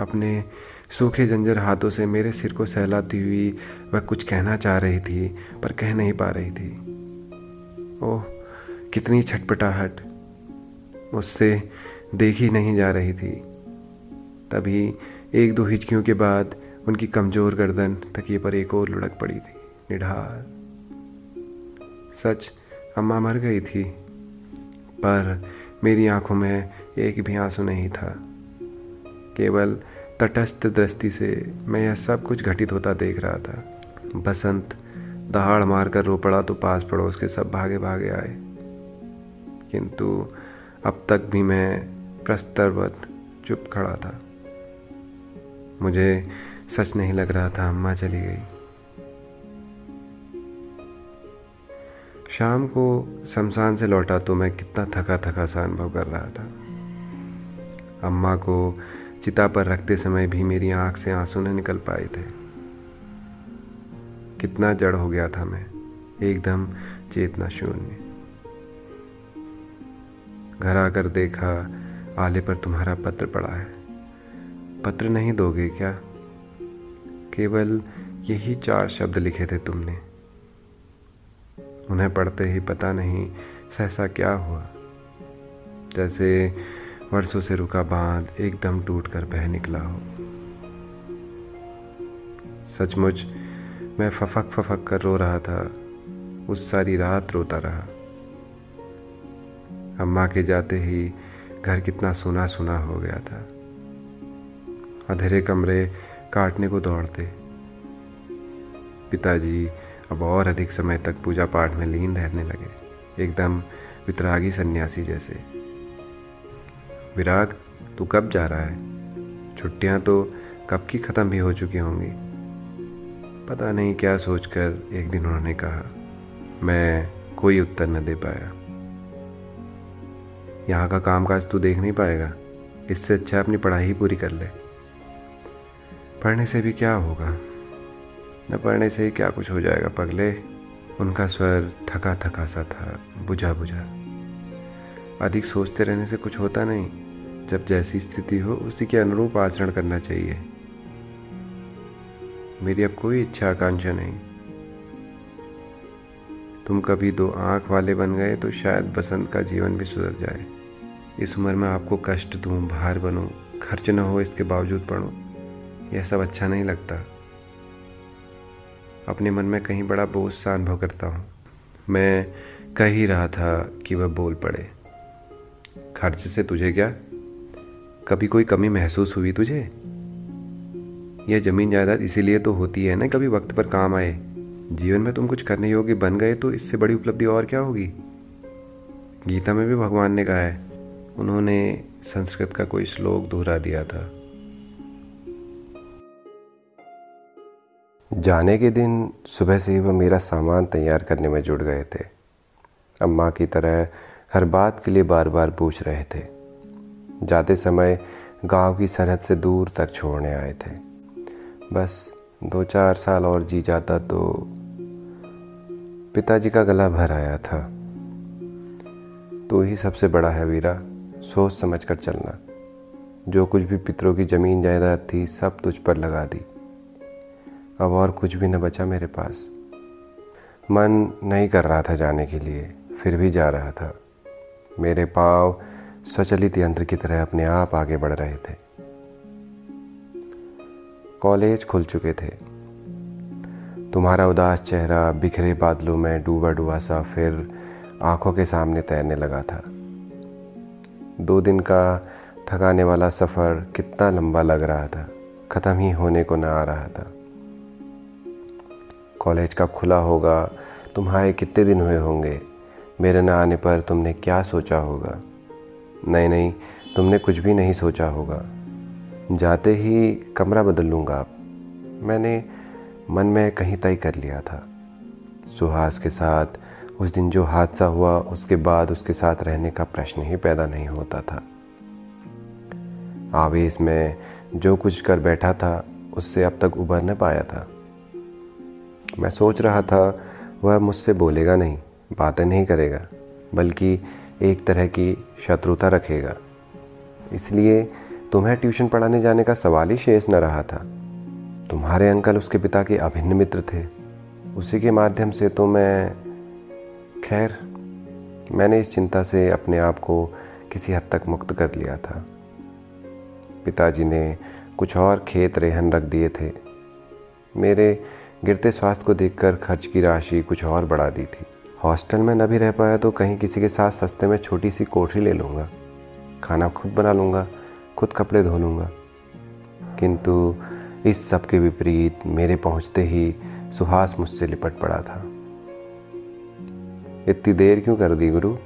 अपने सूखे जंजर हाथों से मेरे सिर को सहलाती हुई वह कुछ कहना चाह रही थी, पर कह नहीं पा रही थी। ओह, कितनी छटपटाहट। मुझसे देखी नहीं जा रही थी। तभी एक दो हिचकियों के बाद उनकी कमज़ोर गर्दन तकिए पर एक और लुढ़क पड़ी थी, निढाल। सच, अम्मा मर गई थी, पर मेरी आँखों में एक भी आँसू नहीं था। केवल तटस्थ दृष्टि से मैं यह सब कुछ घटित होता देख रहा था। बसंत, दहाड़ मारकर रो पड़ा तो पास पड़ोस के सब भागे भागे आए। किंतु अब तक भी मैं प्रस्तरवत चुप खड़ा था। मुझे सच नहीं लग रहा था अम्मा चली गई। शाम को शमशान से लौटा तो मैं कितना थका थका सा अनुभव कर रहा था। अम्मा को चिता पर रखते समय भी मेरी आँख से आँसू न निकल पाए थे। कितना जड़ हो गया था मैं, एकदम चेतना शून्य। घर आकर देखा, आले पर तुम्हारा पत्र पड़ा है। पत्र नहीं दोगे क्या? केवल यही चार शब्द लिखे थे तुमने। उन्हें पढ़ते ही पता नहीं सहसा क्या हुआ। जैसे वर्षों से रुका बाँध एकदम टूट कर बह निकला हो। सचमुच, मैं फफक फफक कर रो रहा था। उस सारी रात रोता रहा। अम्मा के जाते ही घर कितना सुना सुना हो गया था। अधेरे कमरे काटने को दौड़ते। पिताजी अब और अधिक समय तक पूजा पाठ में लीन रहने लगे। एकदम वितरागी सन्यासी जैसे। विराग, तू कब जा रहा है? छुट्टियाँ तो कब की ख़त्म भी हो चुकी होंगी। पता नहीं क्या सोचकर एक दिन उन्होंने कहा, मैं कोई उत्तर न दे पाया। यहाँ का कामकाज तू देख नहीं पाएगा। इससे अच्छा अपनी पढ़ाई ही पूरी कर ले। पढ़ने से भी क्या होगा? न पढ़ने से ही क्या कुछ हो जाएगा, पगले? उनका स्वर थका थका सा था बुझा बुझा अधिक सोचते रहने से कुछ होता नहीं। जब जैसी स्थिति हो, उसी के अनुरूप आचरण करना चाहिए। मेरी अब कोई इच्छा आकांक्षा नहीं। तुम कभी दो आँख वाले बन गए तो शायद बसंत का जीवन भी सुधर जाए। इस उम्र में आपको कष्ट दूँ, भार बनूं, खर्च न हो, इसके बावजूद पढ़ूं, यह सब अच्छा नहीं लगता। अपने मन में कहीं बड़ा बोझ सा अनुभव करता हूँ। मैं कह ही रहा था कि वह बोल पड़े। खर्च से तुझे क्या कभी कोई कमी महसूस हुई तुझे? यह ज़मीन जायदाद इसीलिए तो होती है ना कभी वक्त पर काम आए। जीवन में तुम कुछ करने योग्य बन गए तो इससे बड़ी उपलब्धि और क्या होगी? गीता में भी भगवान ने कहा है, उन्होंने संस्कृत का कोई श्लोक दोहरा दिया था। जाने के दिन सुबह से ही वह मेरा सामान तैयार करने में जुड़ गए थे। अम्मा की तरह हर बात के लिए बार बार पूछ रहे थे। जाते समय गाँव की सरहद से दूर तक छोड़ने आए थे। बस दो चार साल और जी जाता तो पिताजी का गला भर आया था। तो ही सबसे बड़ा है वीरा, सोच समझ कर चलना। जो कुछ भी पितरों की ज़मीन जायदाद थी, सब तुझ पर लगा दी। अब और कुछ भी न बचा मेरे पास। मन नहीं कर रहा था जाने के लिए, फिर भी जा रहा था। मेरे पाँव स्वचलित यंत्र की तरह अपने आप आगे बढ़ रहे थे। कॉलेज खुल चुके थे। तुम्हारा उदास चेहरा बिखरे बादलों में डूबा डूबा सा फिर आँखों के सामने तैरने लगा था। दो दिन का थकाने वाला सफ़र कितना लंबा लग रहा था। ख़त्म ही होने को न आ रहा था। कॉलेज कब खुला होगा? तुम्हारे कितने दिन हुए होंगे? मेरे न आने पर तुमने क्या सोचा होगा? नहीं नहीं, तुमने कुछ भी नहीं सोचा होगा। जाते ही कमरा बदल लूँगा। आप मैंने मन में कहीं तय कर लिया था। सुहास के साथ, उस दिन जो हादसा हुआ, उसके बाद उसके साथ रहने का प्रश्न ही पैदा नहीं होता था। आवेश में जो कुछ कर बैठा था, उससे अब तक उबर न पाया था। मैं सोच रहा था, वह मुझसे बोलेगा नहीं, बातें नहीं करेगा, बल्कि एक तरह की शत्रुता रखेगा। इसलिए तुम्हें ट्यूशन पढ़ाने जाने का सवाल ही शेष न रहा था। तुम्हारे अंकल उसके पिता के अभिन्न मित्र थे। उसी के माध्यम से तो मैं, खैर, मैंने इस चिंता से अपने आप को किसी हद तक मुक्त कर लिया था। पिताजी ने कुछ और खेत रेहन रख दिए थे। मेरे गिरते स्वास्थ्य को देखकर खर्च की राशि कुछ और बढ़ा दी थी। हॉस्टल में न भी रह पाया तो कहीं किसी के साथ सस्ते में छोटी सी कोठरी ले लूँगा। खाना खुद बना लूँगा, खुद कपड़े धो लूँगा। किंतु इस सब के विपरीत मेरे पहुँचते ही सुहास मुझसे लिपट पड़ा था। इतनी देर क्यों कर दी गुरु?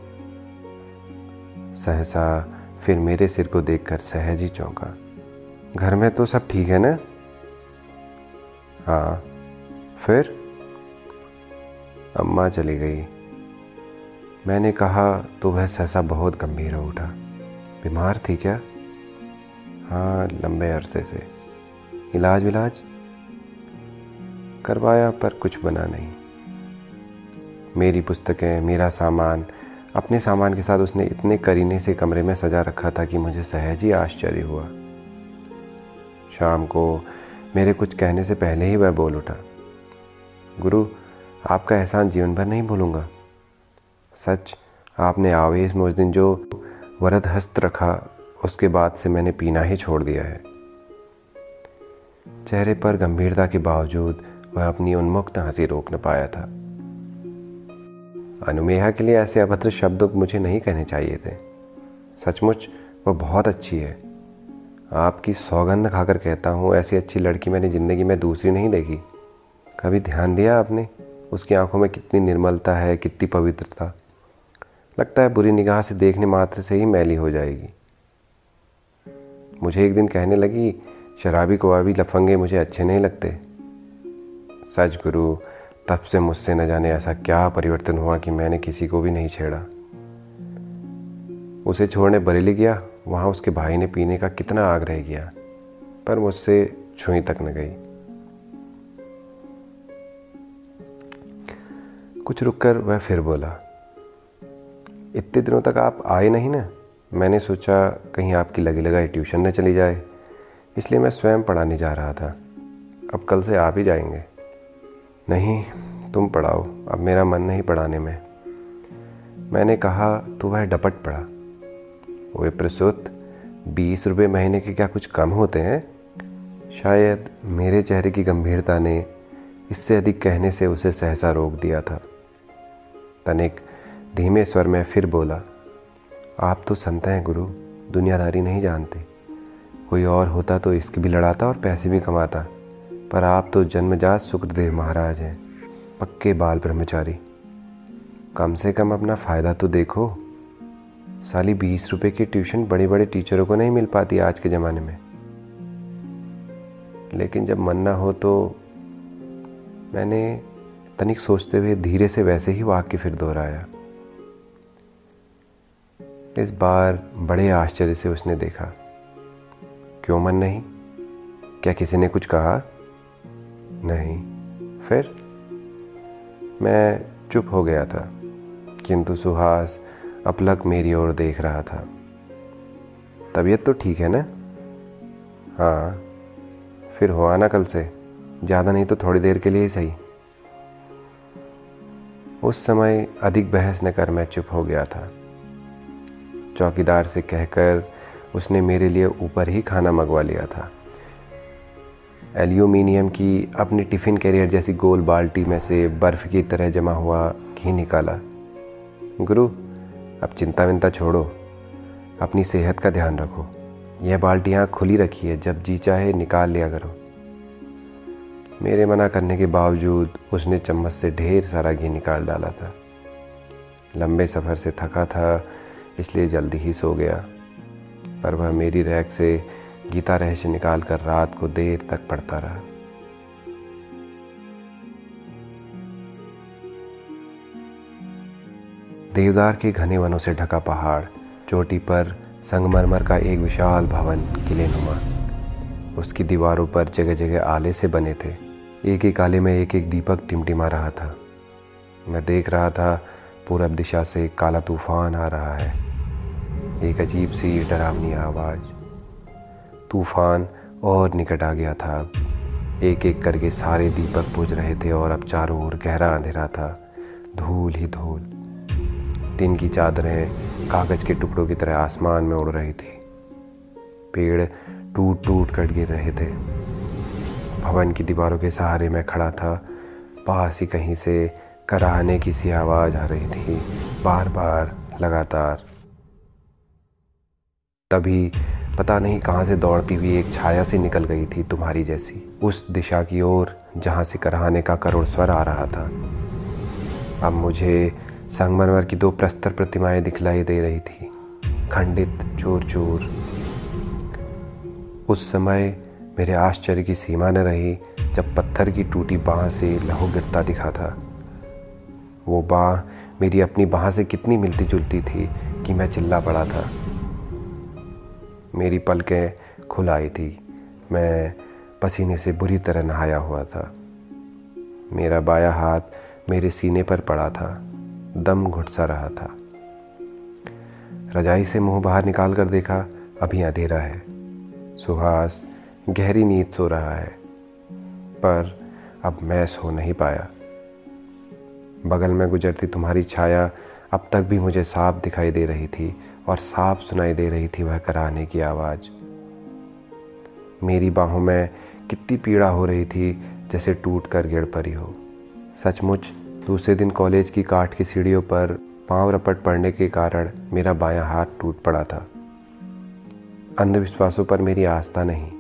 सहसा फिर मेरे सिर को देखकर सहज ही चौंका। घर में तो सब ठीक है ना? हाँ फिर? अम्मा चली गई। मैंने कहा तो वह सहसा बहुत गंभीर हो उठा। बीमार थी क्या? हाँ लंबे अरसे से। इलाज विलाज करवाया, पर कुछ बना नहीं। मेरी पुस्तकें, मेरा सामान, अपने सामान के साथ उसने इतने करीने से कमरे में सजा रखा था कि मुझे सहज ही आश्चर्य हुआ। शाम को मेरे कुछ कहने से पहले ही वह बोल उठा, गुरु आपका एहसान जीवन भर नहीं भूलूँगा। सच, आपने आवेश में उस दिन जो वरद हस्त रखा, उसके बाद से मैंने पीना ही छोड़ दिया है। चेहरे पर गंभीरता के बावजूद वह अपनी उन्मुक्त हँसी रोक न पाया था। अनुमेहा के लिए ऐसे अभद्र शब्द मुझे नहीं कहने चाहिए थे। सचमुच वह बहुत अच्छी है। आपकी सौगंध खाकर कहता हूँ, ऐसी अच्छी लड़की मैंने ज़िंदगी में दूसरी नहीं देखी। कभी ध्यान दिया आपने? उसकी आँखों में कितनी निर्मलता है, कितनी पवित्रता। लगता है बुरी निगाह से देखने मात्र से ही मैली हो जाएगी। मुझे एक दिन कहने लगी, शराबी को अभी लफंगे मुझे अच्छे नहीं लगते। सच गुरु, तब से मुझसे न जाने ऐसा क्या परिवर्तन हुआ कि मैंने किसी को भी नहीं छेड़ा? उसे छोड़ने बरेली गया, वहाँ उसके भाई ने पीने का कितना आग्रह किया, पर मुझसे छुई तक न गई। कुछ रुककर वह फिर बोला, इतने दिनों तक आप आए नहीं ना? मैंने सोचा कहीं आपकी लगी लगाई ट्यूशन न चली जाए, इसलिए मैं स्वयं पढ़ाने जा रहा था। अब कल से आप ही जाएँगे। नहीं, तुम पढ़ाओ, अब मेरा मन नहीं पढ़ाने में। मैंने कहा तो वह डपट पड़ा। वे प्रसुत, बीस रुपये महीने के क्या कुछ कम होते हैं? शायद मेरे चेहरे की गंभीरता ने इससे अधिक कहने से उसे सहसा रोक दिया था। तनिक धीमे स्वर में फिर बोला, आप तो संत हैं गुरु, दुनियादारी नहीं जानते। कोई और होता तो इसकी भी लड़ाता और पैसे भी कमाता। पर आप तो जन्मजात सुखदेव महाराज हैं, पक्के बाल ब्रह्मचारी। कम से कम अपना फ़ायदा तो देखो। साली बीस रुपए की ट्यूशन बड़े बड़े टीचरों को नहीं मिल पाती आज के ज़माने में। लेकिन जब मन ना हो तो मैंने तनिक सोचते हुए धीरे से वैसे ही वाक्य फिर दोहराया। इस बार बड़े आश्चर्य से उसने देखा। क्यों मन नहीं? क्या किसी ने कुछ कहा? नहीं। फिर? मैं चुप हो गया था, किंतु सुहास अपलक मेरी ओर देख रहा था। तबीयत तो ठीक है ना? हाँ। फिर हो आना कल से। ज़्यादा नहीं तो थोड़ी देर के लिए ही सही। उस समय अधिक बहस न कर, मैं चुप हो गया था। चौकीदार से कहकर उसने मेरे लिए ऊपर ही खाना मंगवा लिया था। एल्यूमिनियम की अपनी टिफ़िन कैरियर जैसी गोल बाल्टी में से बर्फ़ की तरह जमा हुआ घी निकाला। गुरु, अब चिंता विंता छोड़ो। अपनी सेहत का ध्यान रखो। यह बाल्टियाँ खुली रखी है जब जी चाहे निकाल लिया करो। मेरे मना करने के बावजूद उसने चम्मच से ढेर सारा घी निकाल डाला था। लंबे सफ़र से थका था, इसलिए जल्दी ही सो गया। पर वह मेरी रैक से गीता रहस्य निकाल कर रात को देर तक पढ़ता रहा। देवदार के घने वनों से ढका पहाड़, चोटी पर संगमरमर का एक विशाल भवन किले नुमा। उसकी दीवारों पर जगह जगह आले से बने थे। एक एक आले में एक एक दीपक टिमटिमा रहा था। मैं देख रहा था, पूरब दिशा से काला तूफ़ान आ रहा है। एक अजीब सी डरावनी आवाज़। तूफ़ान और निकट आ गया था। एक एक करके सारे दीपक बुझ रहे थे और अब चारों ओर गहरा अंधेरा था। धूल ही धूल। दिन की चादरें कागज़ के टुकड़ों की तरह आसमान में उड़ रही थी। पेड़ टूट टूट कर गिर रहे थे। भवन की दीवारों के सहारे में खड़ा था। पास ही कहीं से कराहने की सी आवाज़ आ रही थी। बार बार लगातार। तभी पता नहीं कहाँ से दौड़ती हुई एक छाया सी निकल गई थी तुम्हारी जैसी। उस दिशा की ओर, जहाँ से कराहने का करुण स्वर आ रहा था। अब मुझे संगमरमर की दो प्रस्तर प्रतिमाएँ दिखलाई दे रही थी। खंडित चोर चोर उस समय मेरे आश्चर्य की सीमा न रही जब पत्थर की टूटी बाह से लहू गिरता दिखा था। वो बाह मेरी अपनी बाह से कितनी मिलती जुलती थी कि मैं चिल्ला पड़ा था। मेरी पलकें खुल आई थी। मैं पसीने से बुरी तरह नहाया हुआ था। मेरा बाया हाथ मेरे सीने पर पड़ा था। दम घुटसा रहा था। रजाई से मुँह बाहर निकाल कर देखा, अभी अंधेरा है। सुहास गहरी नींद सो रहा है, पर अब मैं सो नहीं पाया। बगल में गुजरती तुम्हारी छाया अब तक भी मुझे साफ़ दिखाई दे रही थी और साफ़ सुनाई दे रही थी वह कराने की आवाज़। मेरी बाहों में कितनी पीड़ा हो रही थी जैसे टूट कर गिर पड़ी हो। सचमुच दूसरे दिन कॉलेज की काठ की सीढ़ियों पर पाँव रपट पड़ने के कारण मेरा बायां हाथ टूट पड़ा था। अंधविश्वासों पर मेरी आस्था नहीं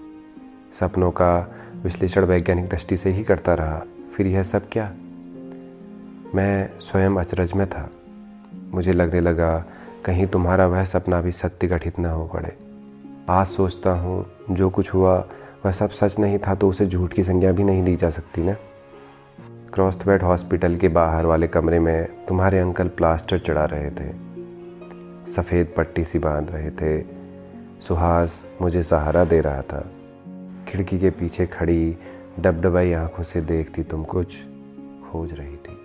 सपनों का विश्लेषण वैज्ञानिक दृष्टि से ही करता रहा। फिर यह सब क्या? मैं स्वयं अचरज में था। मुझे लगने लगा, कहीं तुम्हारा वह सपना भी सत्य गठित न हो पड़े। आज सोचता हूँ, जो कुछ हुआ, वह सब सच नहीं था तो उसे झूठ की संज्ञा भी नहीं दी जा सकती ना? क्रॉस्थवेट हॉस्पिटल के बाहर वाले कमरे में तुम्हारे अंकल प्लास्टर चढ़ा रहे थे। सफ़ेद पट्टी सी बाँध रहे थे। सुहास मुझे सहारा दे रहा था। खिड़की के पीछे खड़ी डबडबाई आँखों से देखती तुम कुछ खोज रही थी।